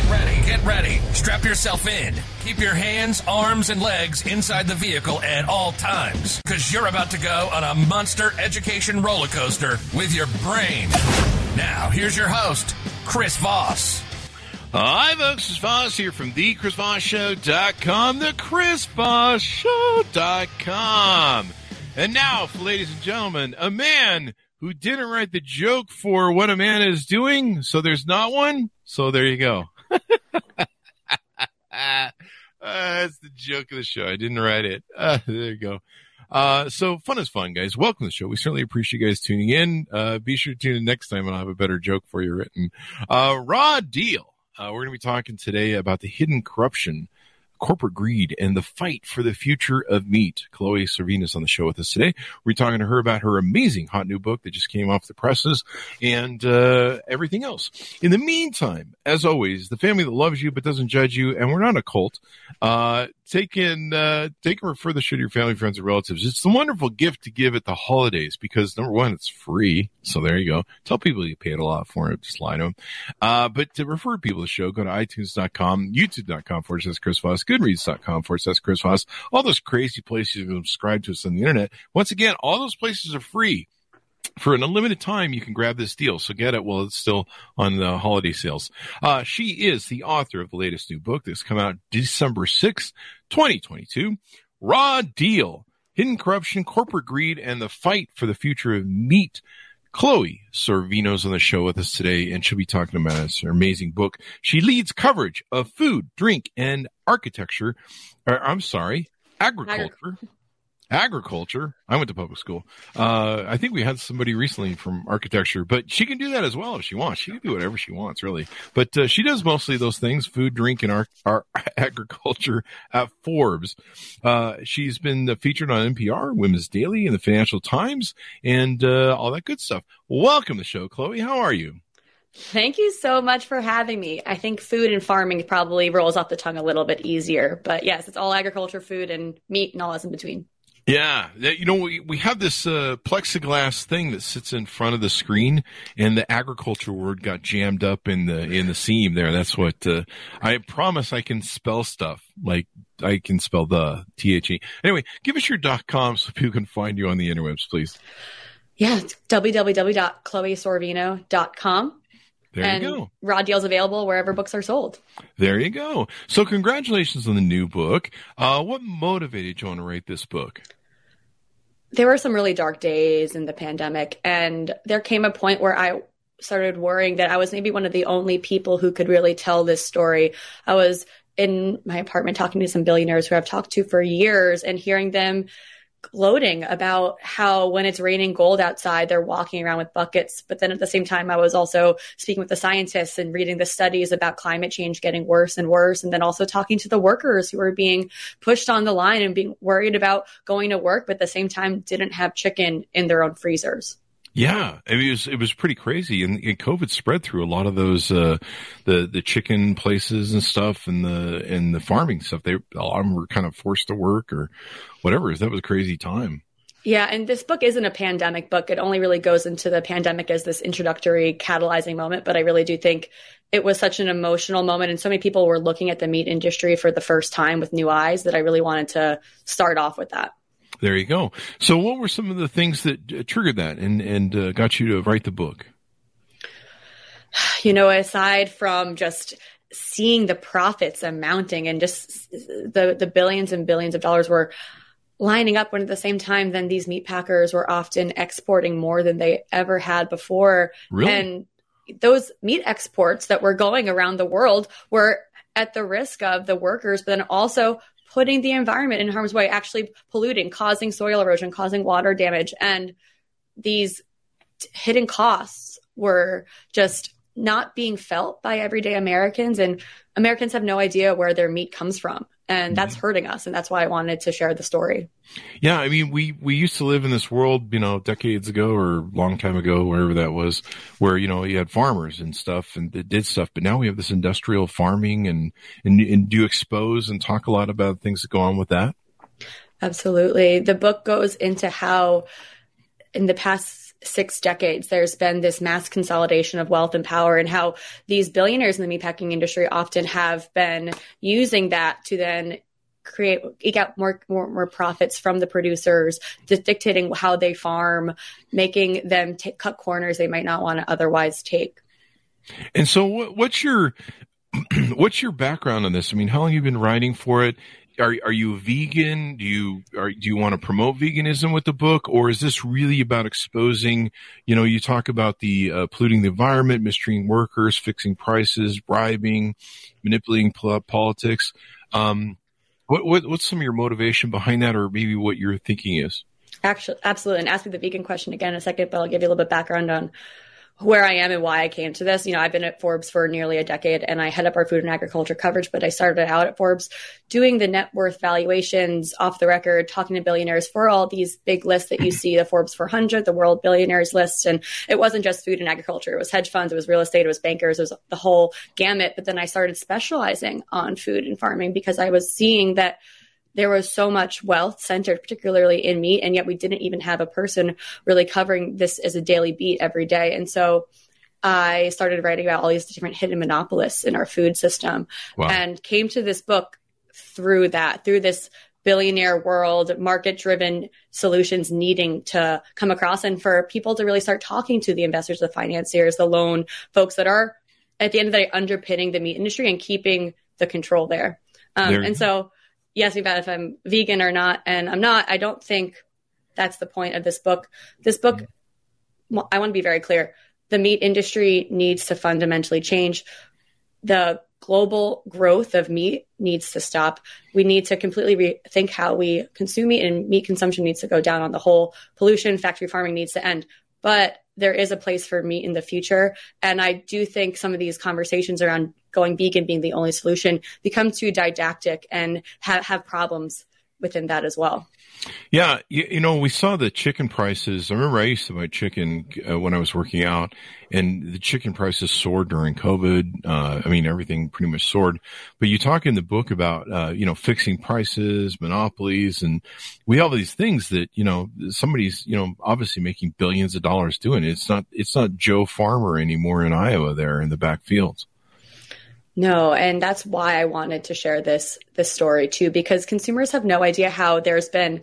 Get ready, get ready. Strap yourself in. Keep your hands, arms, and legs inside the vehicle at all times, because you're about to go on a monster education roller coaster with your brain. Now, here's your host, Chris Voss. Hi, folks. It's Voss here from the ChrisVossShow.com, the ChrisVossShow.com. And now, ladies and gentlemen, a man who didn't write the joke for what a man is doing, so there's not one. So there you go. uh, that's the joke of the show. I didn't write it. Uh, there you go. Uh, so fun is fun, guys. Welcome to the show. We certainly appreciate you guys tuning in. Uh, be sure to tune in next time and I'll have a better joke for you written. Uh, raw deal. Uh, we're going to be talking today about the hidden corruption corporate greed and the fight for the future of meat. Chloe Sorvino on the show with us today. We're talking to her about her amazing hot new book that just came off the presses and uh, everything else. In the meantime, as always, the family that loves you but doesn't judge you, and we're not a cult. Uh, take in, uh, take and refer the show to your family, friends, and relatives. It's a wonderful gift to give at the holidays because number one, it's free. So there you go. Tell people you paid a lot for it. Just lie to them. Uh, but to refer people to the show, go to itunes.com, youtube.com forward slash Chris Voss, goodreads.com forward slash Chris Voss, all those crazy places you can subscribe to us on the internet. Once again, all those places are free for an unlimited time, you can grab this deal. So get it while it's still on the holiday sales. Uh, she is the author of the latest new book that's come out December 6th, 2022. Raw Deal, Hidden Corruption, Corporate Greed, and the Fight for the Future of Meat. Chloe Sorvino's on the show with us today, and she'll be talking about her amazing book. She leads coverage of food, drink, and architecture. Or, I'm sorry, agriculture agriculture. I went to public school. Uh, I think we had somebody recently from architecture, but she can do that as well if she wants. She can do whatever she wants, really. But uh, she does mostly those things: food, drink, and our, our agriculture at Forbes. Uh, she's been featured on NPR, Women's Daily, and the Financial Times, and uh, all that good stuff. Welcome to the show, Chloe. How are you? Thank you so much for having me. I think food and farming probably rolls off the tongue a little bit easier, but yes, it's all agriculture, food, and meat, and all that's in between. Yeah, you know we we have this uh, plexiglass thing that sits in front of the screen, and the agriculture word got jammed up in the in the seam there. That's what uh, I promise. I can spell stuff like I can spell the T H E. Anyway, give us your dot com so people can find you on the interwebs, please. Yeah, www.chloesorvino.com. There and you go. Raw deals available wherever books are sold. There you go. So congratulations on the new book. Uh, what motivated you on to write this book? there were some really dark days in the pandemic and there came a point where I started worrying that I was maybe one of the only people who could really tell this story. I was in my apartment talking to some billionaires who I've talked to for years and hearing them gloating about how when it's raining gold outside, they're walking around with buckets. But then at the same time, I was also speaking with the scientists and reading the studies about climate change getting worse and worse. And then also talking to the workers who are being pushed on the line and being worried about going to work, but at the same time didn't have chicken in their own freezers. Yeah, it was it was pretty crazy, and, and COVID spread through a lot of those uh, the the chicken places and stuff, and the and the farming stuff. They a lot of them were kind of forced to work or whatever. That was a crazy time. Yeah, and this book isn't a pandemic book. It only really goes into the pandemic as this introductory catalyzing moment. But I really do think it was such an emotional moment, and so many people were looking at the meat industry for the first time with new eyes that I really wanted to start off with that. There you go. So, what were some of the things that uh, triggered that and and uh, got you to write the book? You know, aside from just seeing the profits amounting and just the the billions and billions of dollars were lining up when at the same time then these meat packers were often exporting more than they ever had before really? and those meat exports that were going around the world were at the risk of the workers but then also putting the environment in harm's way, actually polluting, causing soil erosion, causing water damage. And these t- hidden costs were just not being felt by everyday Americans. And Americans have no idea where their meat comes from. And that's mm-hmm. hurting us and that's why i wanted to share the story. Yeah i mean we we used to live in this world you know decades ago or long time ago wherever that was where you know you had farmers and stuff and that did stuff but now we have this industrial farming and and, and do you expose and talk a lot about things that go on with that? Absolutely. The book goes into how in the past six decades, there's been this mass consolidation of wealth and power, and how these billionaires in the meatpacking industry often have been using that to then create eke out more, more more profits from the producers, dictating how they farm, making them take, cut corners they might not want to otherwise take. And so, what, what's your what's your background on this? I mean, how long have you been writing for it? Are are you vegan? Do you are, do you want to promote veganism with the book, or is this really about exposing? You know, you talk about the uh, polluting the environment, mistreating workers, fixing prices, bribing, manipulating politics. Um, what, what what's some of your motivation behind that, or maybe what your thinking is? Actually, absolutely. And ask me the vegan question again in a second, but I'll give you a little bit background on where I am and why I came to this. You know, I've been at Forbes for nearly a decade and I head up our food and agriculture coverage, but I started out at Forbes doing the net worth valuations off the record, talking to billionaires for all these big lists that you see, the Forbes 400, the world billionaires list. And it wasn't just food and agriculture. It was hedge funds. It was real estate. It was bankers. It was the whole gamut. But then I started specializing on food and farming because I was seeing that there was so much wealth centered particularly in meat and yet we didn't even have a person really covering this as a daily beat every day and so i started writing about all these different hidden monopolists in our food system wow. and came to this book through that through this billionaire world market driven solutions needing to come across and for people to really start talking to the investors the financiers the loan folks that are at the end of the day underpinning the meat industry and keeping the control there, um, there. and so you asked me about if I'm vegan or not, and I'm not. I don't think that's the point of this book. This book, I want to be very clear. The meat industry needs to fundamentally change. The global growth of meat needs to stop. We need to completely rethink how we consume meat, and meat consumption needs to go down on the whole. Pollution, factory farming needs to end. But there is a place for meat in the future. And I do think some of these conversations around going vegan being the only solution become too didactic and have, have problems within that as well. Yeah, you, you, know, we saw the chicken prices. I remember I used to buy chicken uh, when I was working out, and the chicken prices soared during COVID. Uh, I mean, everything pretty much soared. But you talk in the book about, uh, you know, fixing prices, monopolies, and we have these things that, you know, somebody's, you know, obviously making billions of dollars doing it. It's not, it's not Joe Farmer anymore in Iowa there in the back fields. No, and that's why I wanted to share this this story too because consumers have no idea how there's been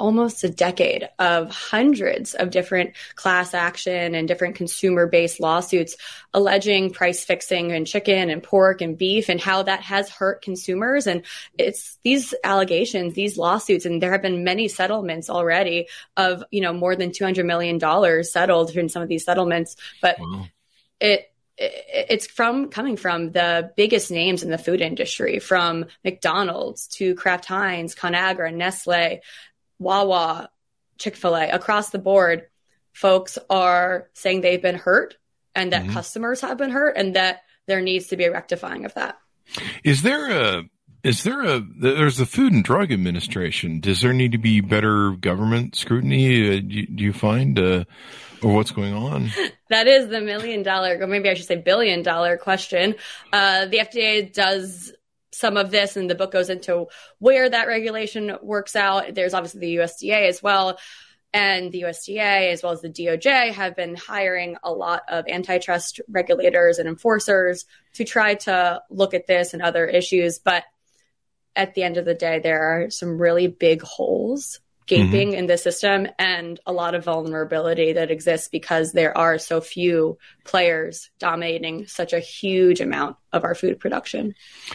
almost a decade of hundreds of different class action and different consumer based lawsuits alleging price fixing in chicken and pork and beef and how that has hurt consumers and it's these allegations these lawsuits and there have been many settlements already of you know more than 200 million dollars settled in some of these settlements but wow. it it's from coming from the biggest names in the food industry, from McDonald's to Kraft Heinz, Conagra, Nestle, Wawa, Chick fil A, across the board. Folks are saying they've been hurt and that mm-hmm. customers have been hurt and that there needs to be a rectifying of that. Is there a is there a there's the Food and Drug Administration? Does there need to be better government scrutiny? Uh, do, do, you find, uh, or what's going on? that is the million dollar, or maybe I should say billion dollar question. Uh, the FDA does some of this, and the book goes into where that regulation works out. There's obviously the USDA as well. And the USDA, as well as the DOJ, have been hiring a lot of antitrust regulators and enforcers to try to look at this and other issues. But at the end of the day, there are some really big holes gaping mm-hmm. in the system and a lot of vulnerability that exists because there are so few players dominating such a huge amount of our food production.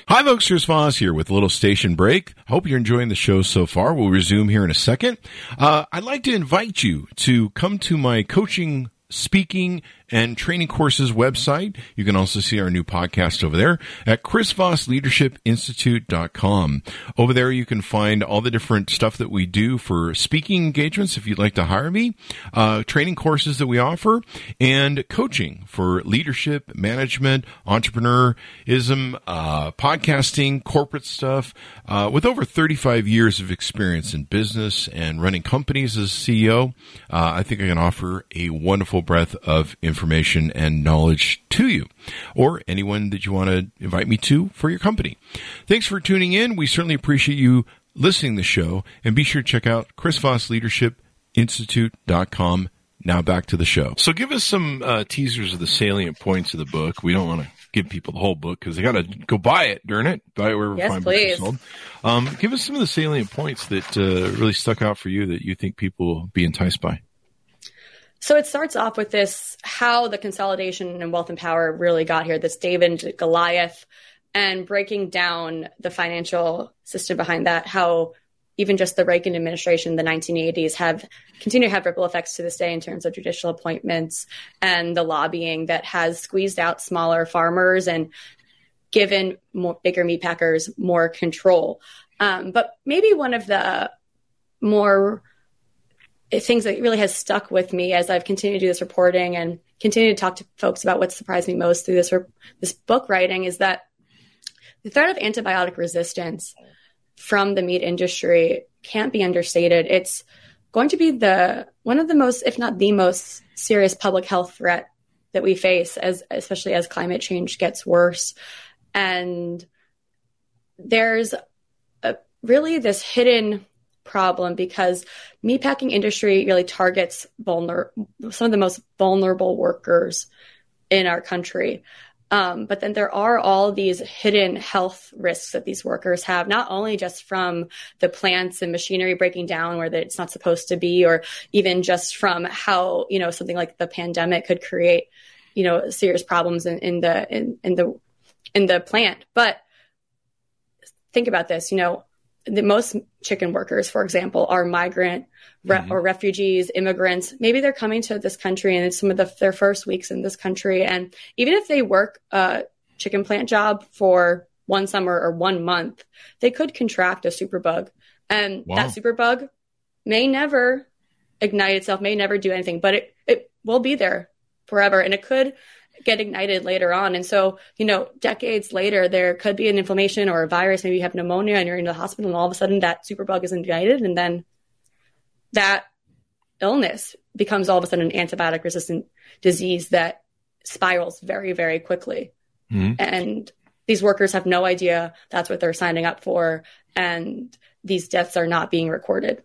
Hi, folks. Here's Voss here with a little station break. Hope you're enjoying the show so far. We'll resume here in a second. Uh, I'd like to invite you to come to my coaching speaking and training courses website. You can also see our new podcast over there at chrisvossleadershipinstitute.com. Over there, you can find all the different stuff that we do for speaking engagements if you'd like to hire me, uh, training courses that we offer, and coaching for leadership, management, entrepreneurism, uh, podcasting, corporate stuff. Uh, with over 35 years of experience in business and running companies as CEO, uh, I think I can offer a wonderful breadth of information and knowledge to you or anyone that you want to invite me to for your company. Thanks for tuning in. We certainly appreciate you listening to the show and be sure to check out Chris Voss Leadership Institute.com. Now back to the show. So give us some uh, teasers of the salient points of the book. We don't want to give people the whole book because they got to go buy it, darn it, buy it wherever yes, fine please. books sold. Um, give us some of the salient points that uh, really stuck out for you that you think people will be enticed by. So it starts off with this how the consolidation and wealth and power really got here, this David Goliath, and breaking down the financial system behind that, how even just the Reagan administration in the 1980s have continue to have ripple effects to this day in terms of judicial appointments and the lobbying that has squeezed out smaller farmers and given more, bigger meat packers more control. Um, but maybe one of the more things that really has stuck with me as I've continued to do this reporting and continue to talk to folks about what surprised me most through this this book writing is that the threat of antibiotic resistance from the meat industry can't be understated. It's going to be the one of the most, if not the most serious public health threat that we face as especially as climate change gets worse. And there's a, really this hidden problem because meatpacking industry really targets vulner- some of the most vulnerable workers in our country. Um, but then there are all these hidden health risks that these workers have, not only just from the plants and machinery breaking down where it's not supposed to be, or even just from how, you know, something like the pandemic could create, you know, serious problems in, in the, in, in the, in the plant. But think about this, you know, the most chicken workers, for example, are migrant re- mm-hmm. or refugees, immigrants. Maybe they're coming to this country and it's some of the, their first weeks in this country. And even if they work a chicken plant job for one summer or one month, they could contract a superbug. And wow. that superbug may never ignite itself, may never do anything, but it, it will be there forever. And it could get ignited later on. And so, you know, decades later, there could be an inflammation or a virus. Maybe you have pneumonia and you're in the hospital, and all of a sudden that superbug is ignited, and then that illness becomes all of a sudden an antibiotic resistant disease that spirals very, very quickly. Mm-hmm. And these workers have no idea that's what they're signing up for, and these deaths are not being recorded.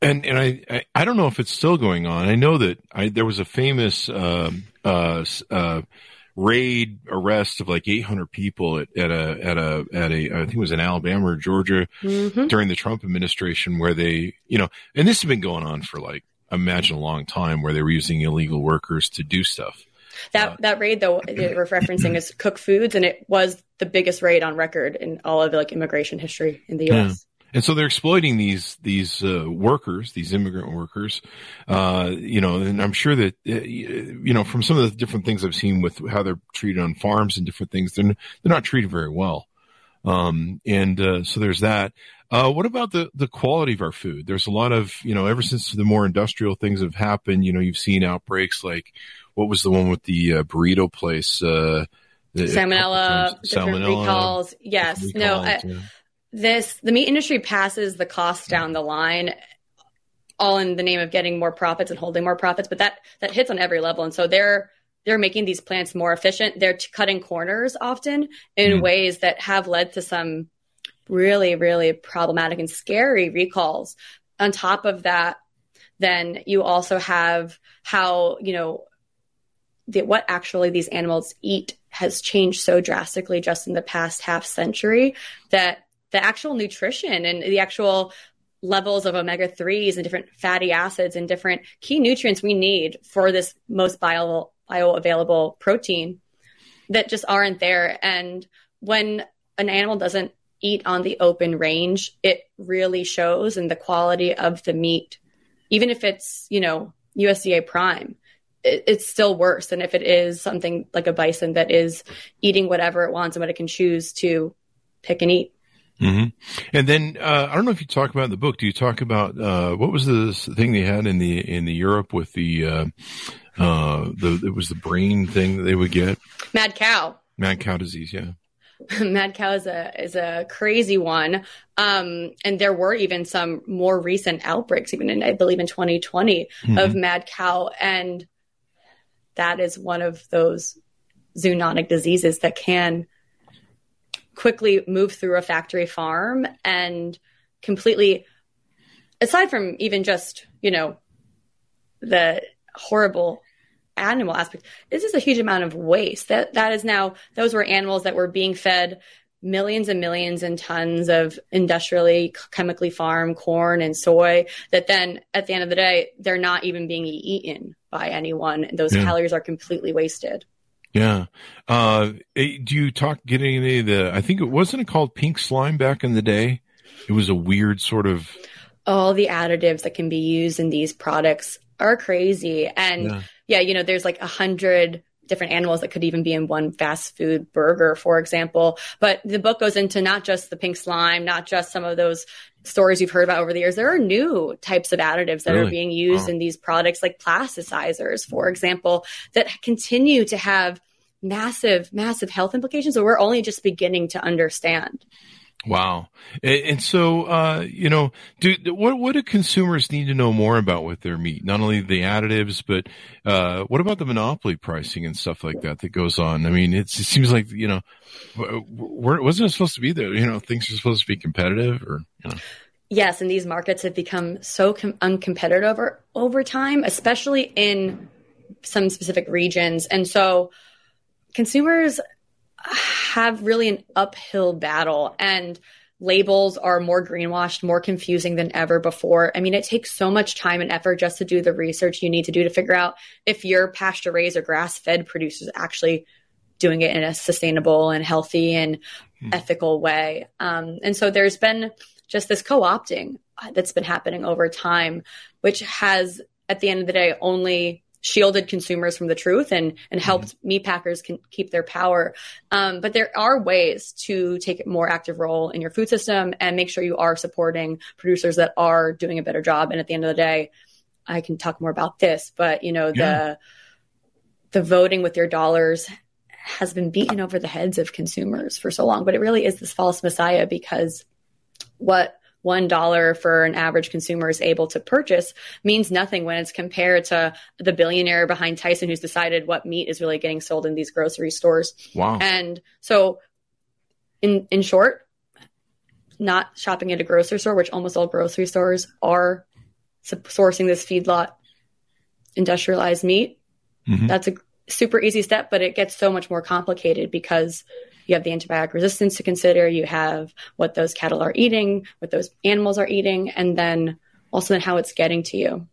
And and I, I, I don't know if it's still going on. I know that I, there was a famous um, uh, uh, raid arrest of like 800 people at, at a at a at a I think it was in Alabama or Georgia mm-hmm. during the Trump administration where they you know and this has been going on for like imagine a long time where they were using illegal workers to do stuff. That uh, that raid though we're referencing is Koch Foods and it was the biggest raid on record in all of like immigration history in the U.S. And so they're exploiting these these uh, workers, these immigrant workers. Uh, you know, and I'm sure that uh, you know from some of the different things I've seen with how they're treated on farms and different things, they're they're not treated very well. Um, and uh, so there's that. Uh, what about the the quality of our food? There's a lot of you know ever since the more industrial things have happened. You know, you've seen outbreaks like what was the one with the uh, burrito place. The, salmonella, salmonella recalls. Yes, recalls, no. I, yeah this the meat industry passes the cost down the line all in the name of getting more profits and holding more profits but that that hits on every level. And so they're they're making these plants more efficient. They're t- cutting corners often in mm. ways that have led to some really really problematic and scary recalls. On top of that then you also have how you know the, what actually these animals eat has changed so drastically just in the past half century that the actual nutrition and the actual levels of omega 3s and different fatty acids and different key nutrients we need for this most bio bioavailable protein that just aren't there and when an animal doesn't eat on the open range it really shows in the quality of the meat even if it's you know USDA prime it, it's still worse than if it is something like a bison that is eating whatever it wants and what it can choose to pick and eat. Mm-hmm. And then uh, I don't know if you talk about in the book. Do you talk about uh, what was the thing they had in the in the Europe with the uh, uh, the it was the brain thing that they would get mad cow mad cow disease yeah mad cow is a is a crazy one um, and there were even some more recent outbreaks even in i believe in 2020 mm-hmm. of mad cow and that is one of those zoonotic diseases that can quickly move through a factory farm and completely aside from even just you know the horrible animal aspect this is a huge amount of waste. That that is now those were animals that were being fed millions and millions and tons of industrially chemically farmed corn and soy that then at the end of the day they're not even being eaten by anyone. Those yeah. calories are completely wasted yeah. Uh, eh, do you talk, get any of the, I think it wasn't it called pink slime back in the day? It was a weird sort of. All the additives that can be used in these products are crazy. And yeah, yeah you know, there's like a hundred different animals that could even be in one fast food burger, for example. But the book goes into not just the pink slime, not just some of those stories you've heard about over the years. There are new types of additives that really? are being used wow. in these products, like plasticizers, for example, that continue to have massive, massive health implications that we're only just beginning to understand. Wow. And, so, uh, you know, do, what, what do consumers need to know more about with their meat? Not only the additives, but, uh, what about the monopoly pricing and stuff like that that goes on? I mean, it seems like, you know, wasn't it supposed to be there? You know, things are supposed to be competitive or, you know. Yes. And these markets have become so com- uncompetitive over, over time, especially in some specific regions. And so, consumers have really an uphill battle and labels are more greenwashed, more confusing than ever before. I mean, it takes so much time and effort just to do the research you need to do to figure out if your pasture raised or grass fed producer is actually doing it in a sustainable and healthy and hmm. ethical way. Um, and so there's been just this co opting that's been happening over time, which has, at the end of the day, only shielded consumers from the truth and and helped mm-hmm. meat packers can keep their power. Um, but there are ways to take a more active role in your food system and make sure you are supporting producers that are doing a better job. And at the end of the day, I can talk more about this, but you know yeah. the the voting with your dollars has been beaten over the heads of consumers for so long. But it really is this false messiah because what $1 for an average consumer is able to purchase means nothing when it's compared to the billionaire behind Tyson who's decided what meat is really getting sold in these grocery stores. Wow. And so in in short, not shopping at a grocery store, which almost all grocery stores are sourcing this feedlot industrialized meat. Mm-hmm. That's a super easy step, but it gets so much more complicated because you have the antibiotic resistance to consider. You have what those cattle are eating, what those animals are eating, and then also then how it's getting to you.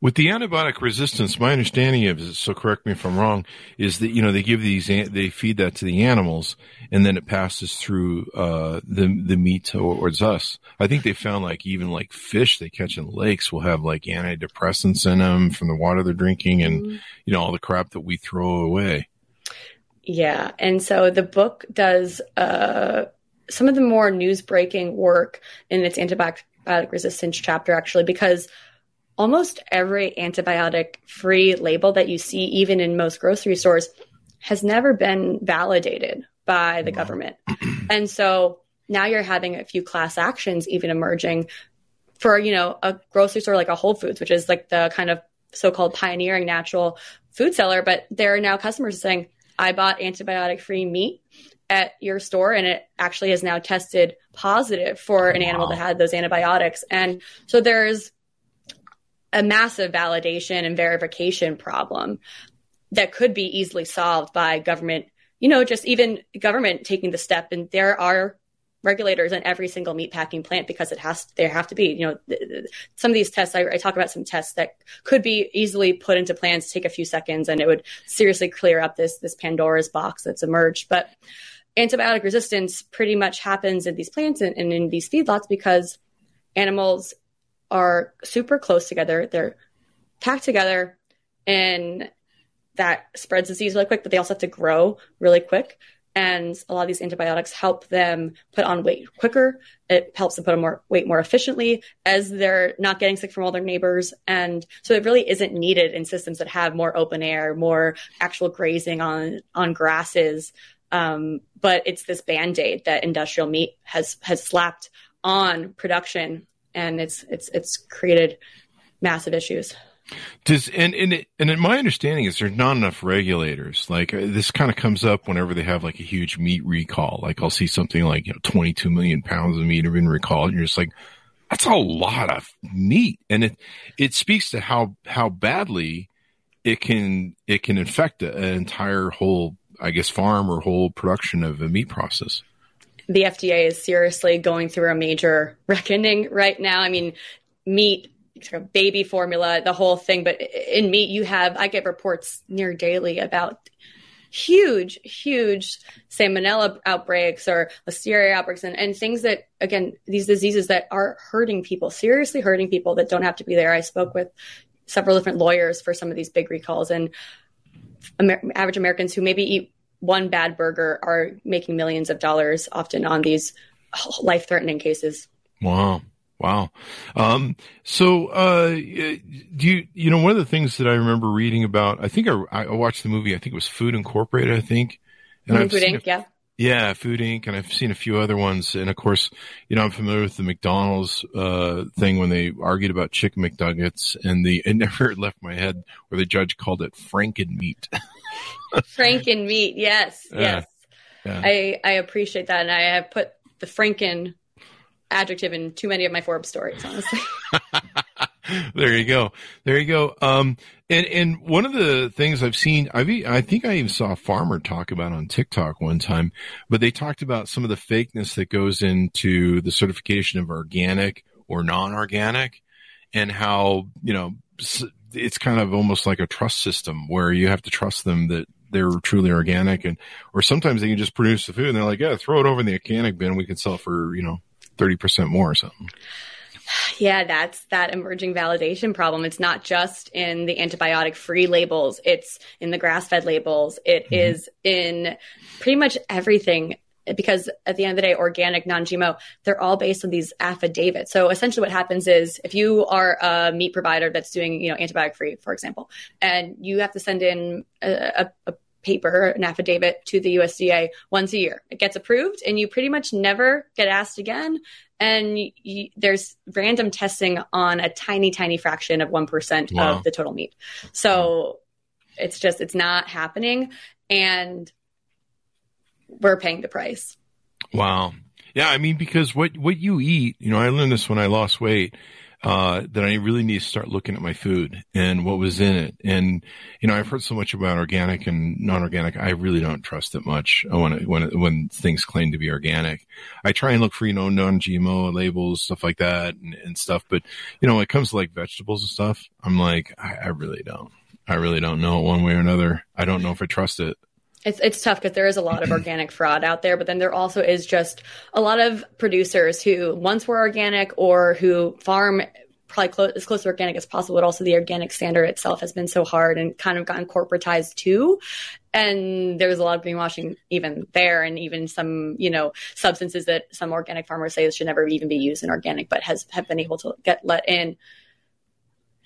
With the antibiotic resistance, my understanding of it, so correct me if I'm wrong, is that you know they give these they feed that to the animals, and then it passes through uh, the the meat or, or us. I think they found like even like fish they catch in lakes will have like antidepressants in them from the water they're drinking, and mm-hmm. you know all the crap that we throw away. Yeah. And so the book does uh, some of the more news breaking work in its antibiotic resistance chapter, actually, because almost every antibiotic free label that you see, even in most grocery stores, has never been validated by the wow. government. and so now you're having a few class actions even emerging for, you know, a grocery store like a Whole Foods, which is like the kind of so-called pioneering natural food seller, but there are now customers saying, I bought antibiotic free meat at your store and it actually has now tested positive for an wow. animal that had those antibiotics. And so there's a massive validation and verification problem that could be easily solved by government, you know, just even government taking the step. And there are regulators on every single meat packing plant because it has there have to be you know some of these tests I, I, talk about some tests that could be easily put into plants take a few seconds and it would seriously clear up this this pandora's box that's emerged but antibiotic resistance pretty much happens in these plants and, and in these feedlots because animals are super close together they're packed together and that spreads disease really quick, but they also have to grow really quick. And a lot of these antibiotics help them put on weight quicker. It helps them put on more weight more efficiently as they're not getting sick from all their neighbors. And so it really isn't needed in systems that have more open air, more actual grazing on on grasses. Um, but it's this band aid that industrial meat has has slapped on production, and it's it's it's created massive issues. Does and and it, and my understanding is there's not enough regulators. Like uh, this kind of comes up whenever they have like a huge meat recall. Like I'll see something like you know 22 million pounds of meat have been recalled, and you're just like, that's a lot of meat, and it it speaks to how how badly it can it can infect an entire whole I guess farm or whole production of a meat process the FDA is seriously going through a major reckoning right now. I mean, meat baby formula, the whole thing. But in meat, you have, I get reports near daily about huge, huge salmonella outbreaks or listeria outbreaks and, and things that, again, these diseases that are hurting people, seriously hurting people that don't have to be there. I spoke with several different lawyers for some of these big recalls and Amer- average Americans who maybe eat one bad burger are making millions of dollars often on these life threatening cases. Wow. Wow. Um, so, uh, do you, you know, one of the things that I remember reading about, I think I, I watched the movie, I think it was Food Incorporated, I think. And Food Inc., a, yeah. Yeah, Food Inc. And I've seen a few other ones. And of course, you know, I'm familiar with the McDonald's, uh, thing when they argued about chicken McNuggets and the, it never left my head where the judge called it Franken meat. Franken meat. Yes. Yeah. Yes. Yeah. I, I appreciate that. And I have put the Franken adjective in too many of my Forbes stories, honestly. there you go. There you go. Um, and, and one of the things I've seen, I've, I think I even saw a farmer talk about on TikTok one time, but they talked about some of the fakeness that goes into the certification of organic or non-organic and how, you know, it's kind of almost like a trust system where you have to trust them that they're truly organic and, or sometimes they can just produce the food and they're like, yeah, throw it over in the organic bin. We can sell for, you know, 30% more or something. Yeah, that's that emerging validation problem. It's not just in the antibiotic free labels, it's in the grass fed labels, It mm-hmm. is in pretty much everything. Because at the end of the day, organic, non GMO, they're all based on these affidavits. So essentially, what happens is if you are a meat provider that's doing, you know, antibiotic free, for example, and you have to send in a, a, a paper, an affidavit to the USDA once a year. It gets approved and you pretty much never get asked again. And you, there's random testing on a tiny, tiny fraction of 1% wow. of the total meat. So it's just, it's not happening. And we're paying the price. Wow. Yeah. I mean, because what, what you eat, you know, I learned this when I lost weight uh, that I really need to start looking at my food and what was in it. And, you know, I've heard so much about organic and non-organic. I really don't trust it much when, it, when, it, when things claim to be organic. I try and look for, you know, non-GMO labels, stuff like that and, and stuff. But, you know, when it comes to like vegetables and stuff, I'm like, I, I really don't. I really don't know one way or another. I don't know if I trust it. It's it's tough because there is a lot of organic fraud out there, but then there also is just a lot of producers who once were organic or who farm probably close, as close to organic as possible, but also the organic standard itself has been so hard and kind of gotten corporatized too. And there's a lot of greenwashing even there, and even some you know substances that some organic farmers say should never even be used in organic, but has have been able to get let in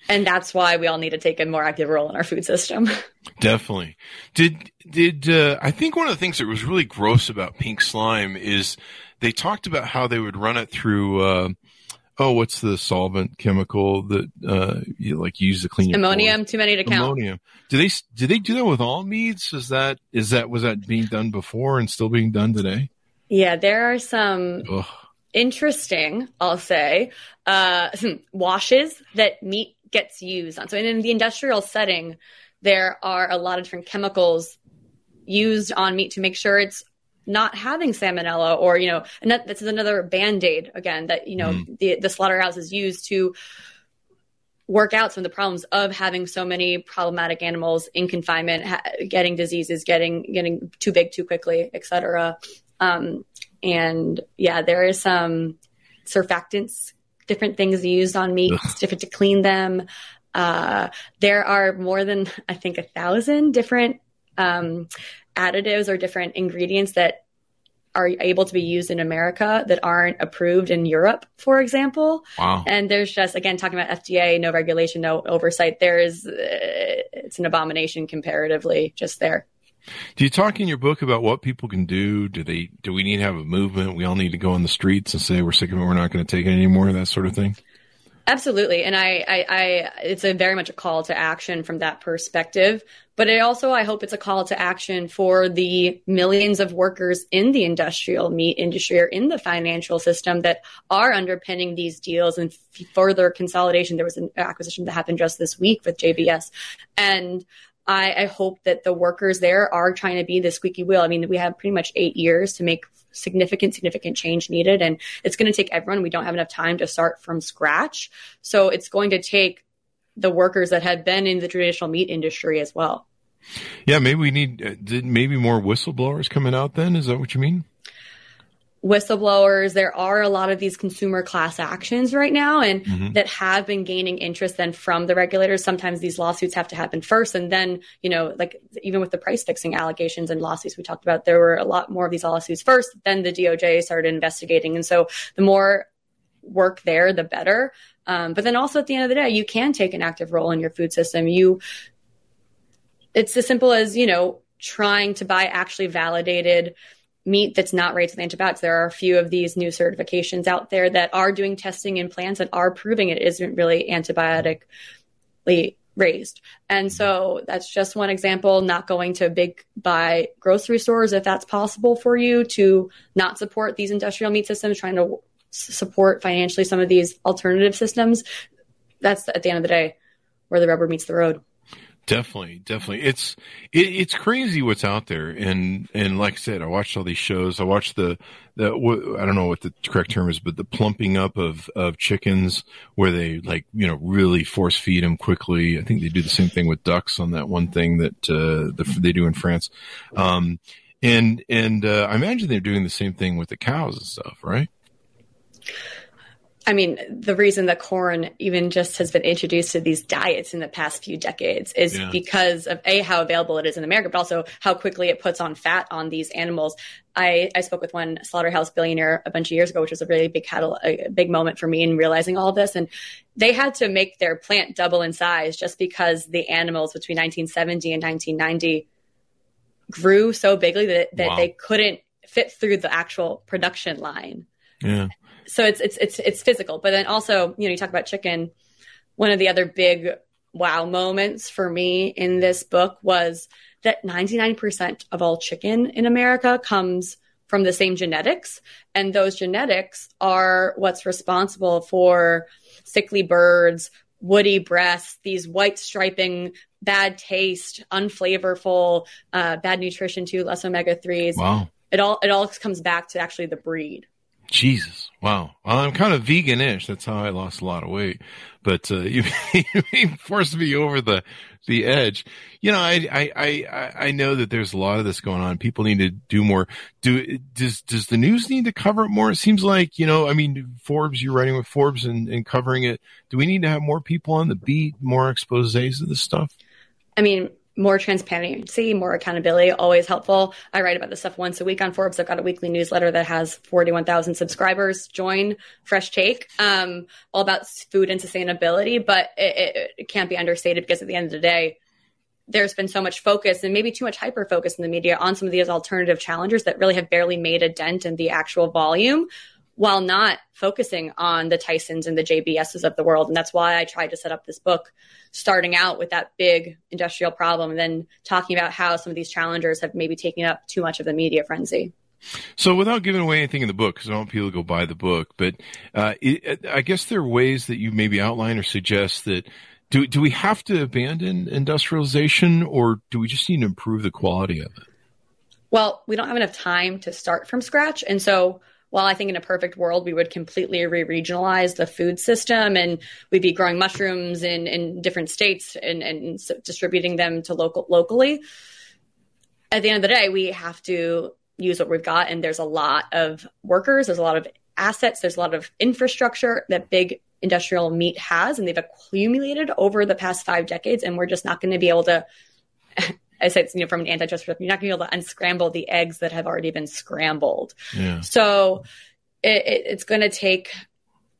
and that's why we all need to take a more active role in our food system. Definitely. Did did uh, I think one of the things that was really gross about pink slime is they talked about how they would run it through. Uh, oh, what's the solvent chemical that uh, you like use to clean ammonium? Too many to count. Ammonium. Do they do they do that with all meats? Is that is that was that being done before and still being done today? Yeah, there are some. Ugh interesting, I'll say, uh, washes that meat gets used on. So in the industrial setting, there are a lot of different chemicals used on meat to make sure it's not having salmonella or you know and that, this is another band-aid again that you know mm. the, the slaughterhouse is used to work out some of the problems of having so many problematic animals in confinement ha- getting diseases getting getting too big too quickly etc um, and yeah there is some surfactants different things used on meat. It's different to clean them. Uh, there are more than, I think, a thousand different um, additives or different ingredients that are able to be used in America that aren't approved in Europe, for example. Wow. And there's just, again, talking about FDA, no regulation, no oversight. There is, uh, it's an abomination comparatively just there. Do you talk in your book about what people can do? Do they, do we need to have a movement? We all need to go on the streets and say we're sick of it. We're not going to take it anymore. That sort of thing. Absolutely. And I, I, I, it's a very much a call to action from that perspective. But it also, I hope it's a call to action for the millions of workers in the industrial meat industry or in the financial system that are underpinning these deals and further consolidation. There was an acquisition that happened just this week with JBS. And I, I hope that the workers there are trying to be the squeaky wheel. I mean, we have pretty much eight years to make significant, significant change needed. And it's going to take everyone. We don't have enough time to start from scratch. So it's going to take the workers that have been in the traditional meat industry as well. Yeah, maybe we need uh, maybe more whistleblowers coming out. Then is that what you mean? Whistleblowers. There are a lot of these consumer class actions right now and mm-hmm. that have been gaining interest then from the regulators. Sometimes these lawsuits have to happen first. And then, you know, like even with the price fixing allegations and lawsuits we talked about, there were a lot more of these lawsuits first. Then the DOJ started investigating. And so the more work there, the better. Um, but then also at the end of the day, you can take an active role in your food system. You, it's as simple as, you know, trying to buy actually validated meat that's not raised with antibiotics. There are a few of these new certifications out there that are doing testing in plants that are proving it isn't really antibiotically raised. And so that's just one example, not going to big buy grocery stores if that's possible for you to not support these industrial meat systems, trying to support financially some of these alternative systems. That's at the end of the day where the rubber meets the road. Definitely, definitely. It's it, it's crazy what's out there, and and like I said, I watched all these shows. I watched the the I don't know what the correct term is, but the plumping up of of chickens where they like you know really force feed them quickly. I think they do the same thing with ducks on that one thing that uh, the, they do in France, um, and and uh, I imagine they're doing the same thing with the cows and stuff, right? I mean, the reason that corn even just has been introduced to these diets in the past few decades is yeah. because of a how available it is in America, but also how quickly it puts on fat on these animals. I, I spoke with one slaughterhouse billionaire a bunch of years ago, which was a really big cattle, a big moment for me in realizing all this. And they had to make their plant double in size just because the animals between 1970 and 1990 grew so bigly that, that wow. they couldn't fit through the actual production line. Yeah so it's it's it's it's physical, but then also you know you talk about chicken. One of the other big wow moments for me in this book was that 99% of all chicken in America comes from the same genetics. And those genetics are what's responsible for sickly birds, woody breasts, these white striping, bad taste, unflavorful, uh, bad nutrition too, less omega 3s. Wow. It all, it all comes back to actually the breed. Jesus, wow! Well, I'm kind of vegan-ish. That's how I lost a lot of weight. But uh, you, you forced me over the the edge. You know, I, I I I know that there's a lot of this going on. People need to do more. Do does does the news need to cover it more? It seems like you know. I mean, Forbes. You're writing with Forbes and, and covering it. Do we need to have more people on the beat, more exposes of this stuff? I mean, more transparency, more accountability, always helpful. I write about this stuff once a week on Forbes. I've got a weekly newsletter that has 41,000 subscribers. Join Fresh Take, um, all about food and sustainability, but it, it, it can't be understated because at the end of the day, there's been so much focus and maybe too much hyper focus in the media on some of these alternative challengers that really have barely made a dent in the actual volume while not focusing on the Tysons and the JBSs of the world. And that's why I tried to set up this book, starting out with that big industrial problem, and then talking about how some of these challengers have maybe taken up too much of the media frenzy. So, without giving away anything in the book, because I want people to go buy the book, but uh, it, I guess there are ways that you maybe outline or suggest that do do we have to abandon industrialization, or do we just need to improve the quality of it? Well, we don't have enough time to start from scratch, and so while I think in a perfect world we would completely re-regionalize the food system and we'd be growing mushrooms in, in different states and, and distributing them to local locally. At the end of the day, we have to use what we've got, and there's a lot of workers, there's a lot of assets, there's a lot of infrastructure that big industrial meat has and they've accumulated over the past five decades. And we're just not going to be able to, I said, you know, from an antitrust perspective, you're not going to be able to unscramble the eggs that have already been scrambled. Yeah. So it, it, it's going to take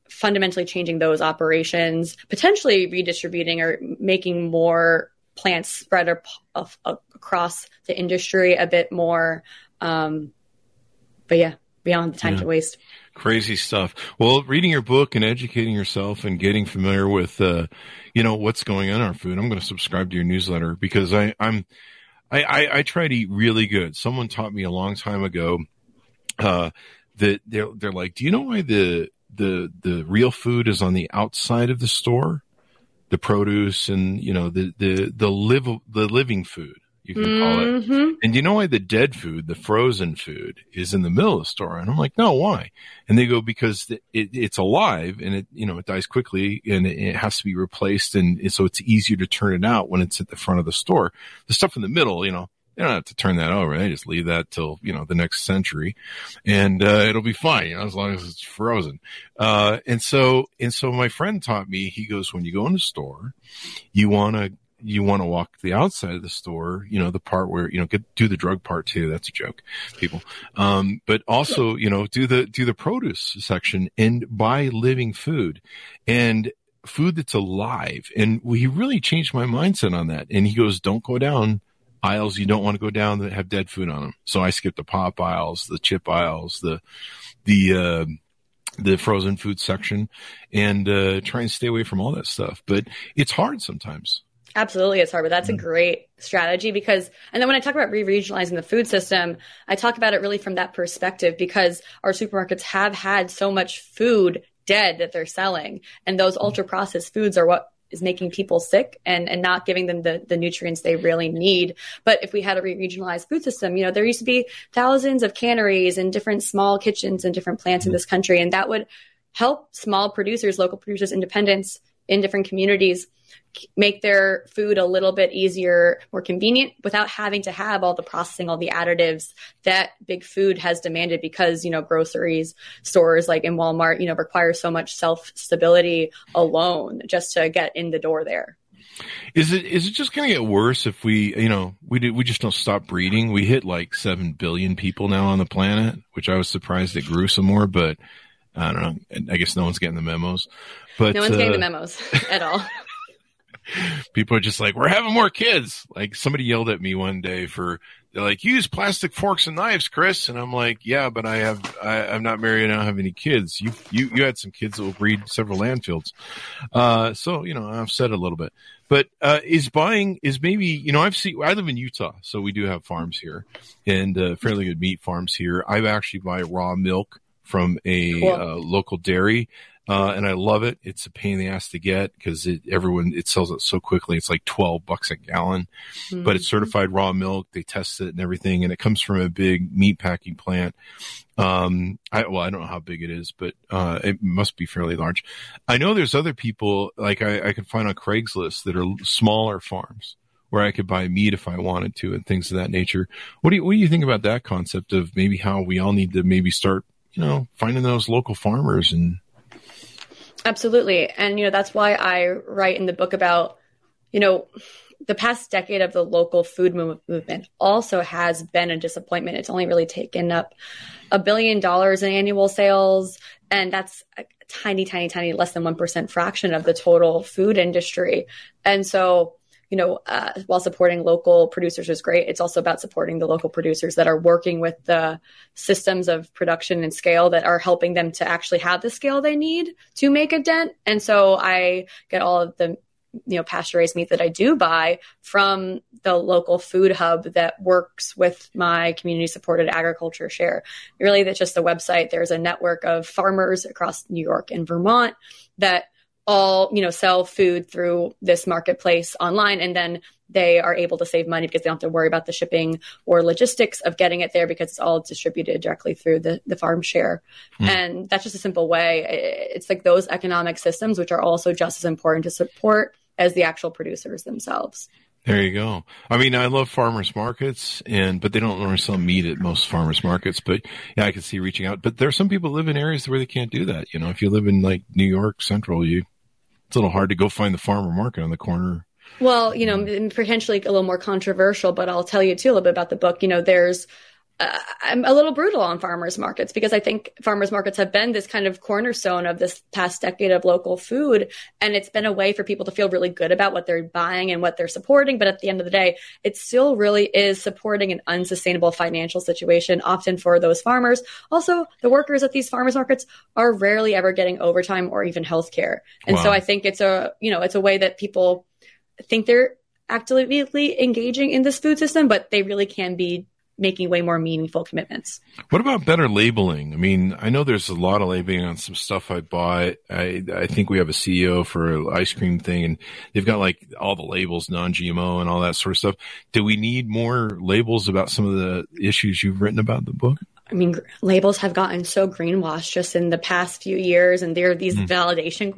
fundamentally changing those operations, potentially redistributing or making more plants spread up, up, up across the industry a bit more. Um, but yeah, beyond the time yeah. to waste. Crazy stuff. Well, reading your book and educating yourself and getting familiar with, uh, you know, what's going on in our food. I'm going to subscribe to your newsletter because I, I'm, I, I, I try to eat really good. Someone taught me a long time ago, uh, that they're, they're like, do you know why the, the, the real food is on the outside of the store? The produce and, you know, the, the, the live, the living food you can mm-hmm. call it. Mm-hmm. And you know why the dead food, the frozen food, is in the middle of the store? And I'm like, no, why? And they go because it, it's alive and it you know it dies quickly and it, it has to be replaced, and so it's easier to turn it out when it's at the front of the store. The stuff in the middle, you know, they don't have to turn that over. They just leave that till, you know, the next century and, uh, it'll be fine, you know, as long as it's frozen. Uh, and so, and so my friend taught me, he goes, when you go in the store, you want to you want to walk the outside of the store, you know, the part where, you know, get, do the drug part too. That's a joke, people. Um, but also, you know, do the, do the produce section and buy living food and food that's alive. And he really changed my mindset on that. And he goes, don't go down aisles you don't want to go down that have dead food on them. So I skip the pop aisles, the chip aisles, the, the, uh, the frozen food section and uh, try and stay away from all that stuff. But it's hard sometimes. Absolutely, it's hard, but that's a mm-hmm. great strategy because, and then when I talk about re regionalizing the food system, I talk about it really from that perspective because our supermarkets have had so much food dead that they're selling. And those mm-hmm. ultra processed foods are what is making people sick and, and not giving them the, the nutrients they really need. But if we had a re-regionalized food system, you know, there used to be thousands of canneries and different small kitchens and different plants in mm-hmm. this country. And that would help small producers, local producers, independents in different communities make their food a little bit easier, more convenient without having to have all the processing, all the additives that big food has demanded because, you know, groceries, stores like in Walmart, you know, require so much shelf stability alone just to get in the door there. Is it is it just going to get worse if we you know we do, we just don't stop breeding? We hit like seven billion people now on the planet, which I was surprised it grew some more, but I don't know. I guess no one's getting the memos. But no one's uh, getting the memos at all. people are just like, we're having more kids. Like somebody yelled at me one day for, they're like, use plastic forks and knives, Chris. And I'm like, yeah, but I have, I, am not married. I don't have any kids. You, you, you had some kids that will breed several landfills. Uh, so, you know, I've said a little bit, but, uh, is buying, is maybe, you know, I've seen, I live in Utah, so we do have farms here and, uh, fairly good meat farms here. I actually buy raw milk from a cool. uh, local dairy uh, and I love it. It's a pain in the ass to get because it, everyone, it sells it so quickly. It's like 12 bucks a gallon, mm-hmm. but it's mm-hmm. certified raw milk. They test it and everything. And it comes from a big meat packing plant. Um, I, well, I don't know how big it is, but, uh, it must be fairly large. I know there's other people like I, I can find on Craigslist that are smaller farms where I could buy meat if I wanted to and things of that nature. What do you, what do you think about that concept of maybe how we all need to maybe start, you know, finding those local farmers and, Absolutely. And, you know, that's why I write in the book about, you know, the past decade of the local food movement also has been a disappointment. It's only really taken up a billion dollars in annual sales. And that's a tiny, tiny, tiny, less than 1% fraction of the total food industry. And so, you know, uh, while supporting local producers is great, it's also about supporting the local producers that are working with the systems of production and scale that are helping them to actually have the scale they need to make a dent. And so I get all of the you know pasture raised meat that I do buy from the local food hub that works with my community supported agriculture share. Really, that's just the website. There's a network of farmers across New York and Vermont that all you know sell food through this marketplace online and then they are able to save money because they don't have to worry about the shipping or logistics of getting it there because it's all distributed directly through the, the farm share mm. and that's just a simple way it's like those economic systems which are also just as important to support as the actual producers themselves. There you go. I mean, I love farmers markets, and but they don't normally sell meat at most farmers markets. But yeah, I can see reaching out. But there are some people live in areas where they can't do that. You know, if you live in like New York Central, you it's a little hard to go find the farmer market on the corner. Well, you know, mm. potentially a little more controversial, but I'll tell you too a little bit about the book. You know, there's uh, I'm a little brutal on farmers markets because I think farmers markets have been this kind of cornerstone of this past decade of local food. And it's been a way for people to feel really good about what they're buying and what they're supporting. But at the end of the day, it still really is supporting an unsustainable financial situation, often for those farmers. Also, the workers at these farmers markets are rarely ever getting overtime or even health care. And wow. so I think it's a, you know, it's a way that people think they're actively engaging in this food system, but they really can be making way more meaningful commitments. What about better labeling? I mean, I know there's a lot of labeling on some stuff I bought. I I think we have a CEO for an ice cream thing, and they've got like all the labels, non-GMO, and all that sort of stuff. Do we need more labels about some of the issues you've written about in the book? I mean, labels have gotten so greenwashed just in the past few years, and there are these mm. validation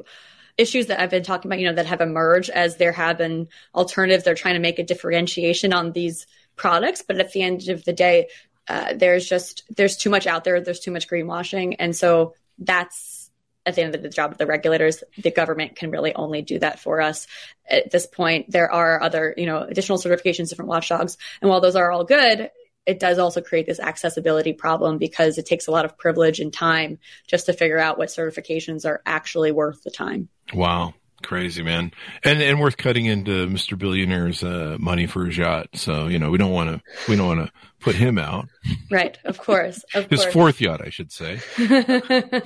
issues that I've been talking about, you know, that have emerged as there have been alternatives. They're trying to make a differentiation on these products, but at the end of the day, uh, there's just there's too much out there. There's too much greenwashing, and so that's at the end of the job of the regulators. The government can really only do that for us at this point. There are other you know additional certifications, different watchdogs, and while those are all good. It does also create this accessibility problem because it takes a lot of privilege and time just to figure out what certifications are actually worth the time. Wow. Crazy man, and and worth cutting into Mr. Billionaire's uh, money for his yacht. So you know we don't want to we don't want to put him out. Right, of course, of his course. fourth yacht, I should say.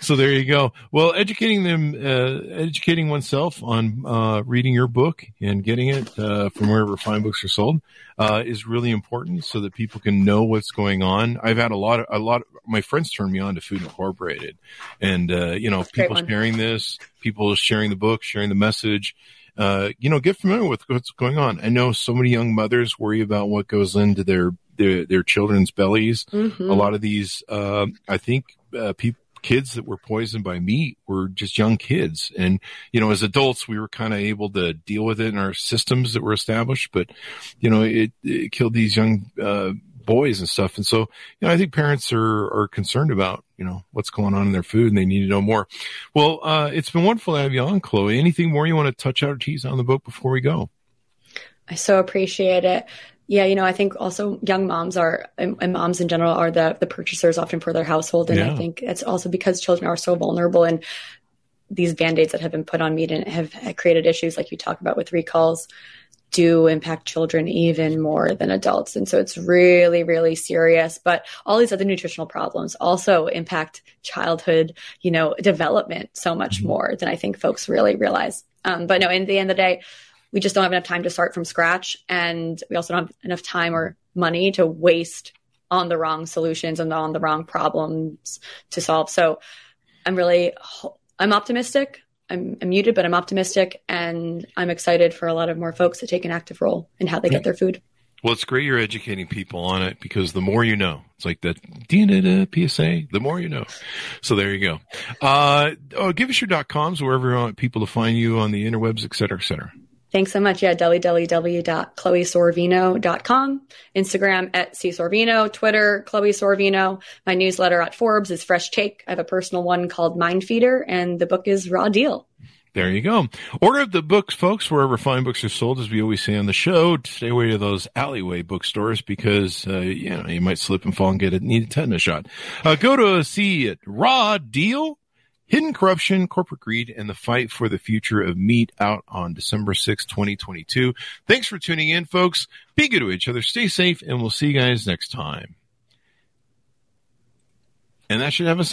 so there you go. Well, educating them, uh, educating oneself on uh, reading your book and getting it uh, from wherever fine books are sold uh, is really important, so that people can know what's going on. I've had a lot of a lot. Of, my friends turned me on to Food Incorporated, and uh, you know, people sharing this, people sharing the book, sharing the message. Uh, you know, get familiar with what's going on. I know so many young mothers worry about what goes into their their, their children's bellies. Mm-hmm. A lot of these, uh, I think, uh, people kids that were poisoned by meat were just young kids. And, you know, as adults, we were kind of able to deal with it in our systems that were established, but, you know, it, it killed these young, uh, boys and stuff. And so, you know, I think parents are, are concerned about, you know, what's going on in their food and they need to know more. Well, uh, it's been wonderful to have you on, Chloe. Anything more you want to touch out or tease on the book before we go? I so appreciate it. Yeah, you know, I think also young moms are, and, moms in general are the the purchasers often for their household, and yeah. I think it's also because children are so vulnerable, and these band-aids that have been put on meat and have created issues like you talk about with recalls do impact children even more than adults. And so it's really, really serious. But all these other nutritional problems also impact childhood, you know, development so much mm-hmm. more than I think folks really realize. Um, but no, in the end of the day, we just don't have enough time to start from scratch. And we also don't have enough time or money to waste on the wrong solutions and on the wrong problems to solve. So I'm really, I'm optimistic. I'm, I'm muted, but I'm optimistic and I'm excited for a lot of more folks to take an active role in how they get their food. Well, it's great you're educating people on it because the more you know, it's like that DNA PSA, the more you know. So there you go. Uh, oh, give us your dot coms wherever you want people to find you on the interwebs, et cetera, et cetera. Thanks so much. Yeah, www.chloesorvino.com, Instagram at csorvino, Twitter, Chloe Sorvino. My newsletter at Forbes is Fresh Take. I have a personal one called Mind Feeder, and the book is Raw Deal. There you go. Order the books, folks, wherever fine books are sold, as we always say on the show. Stay away to those alleyway bookstores because, uh, you know, you might slip and fall and get a need a tetanus shot. Uh, go to see it. Raw Deal Hidden Corruption, Corporate Greed, and the Fight for the Future of Meat out on December 6, 2022. Thanks for tuning in, folks. Be good to each other. Stay safe, and we'll see you guys next time. And that should have us.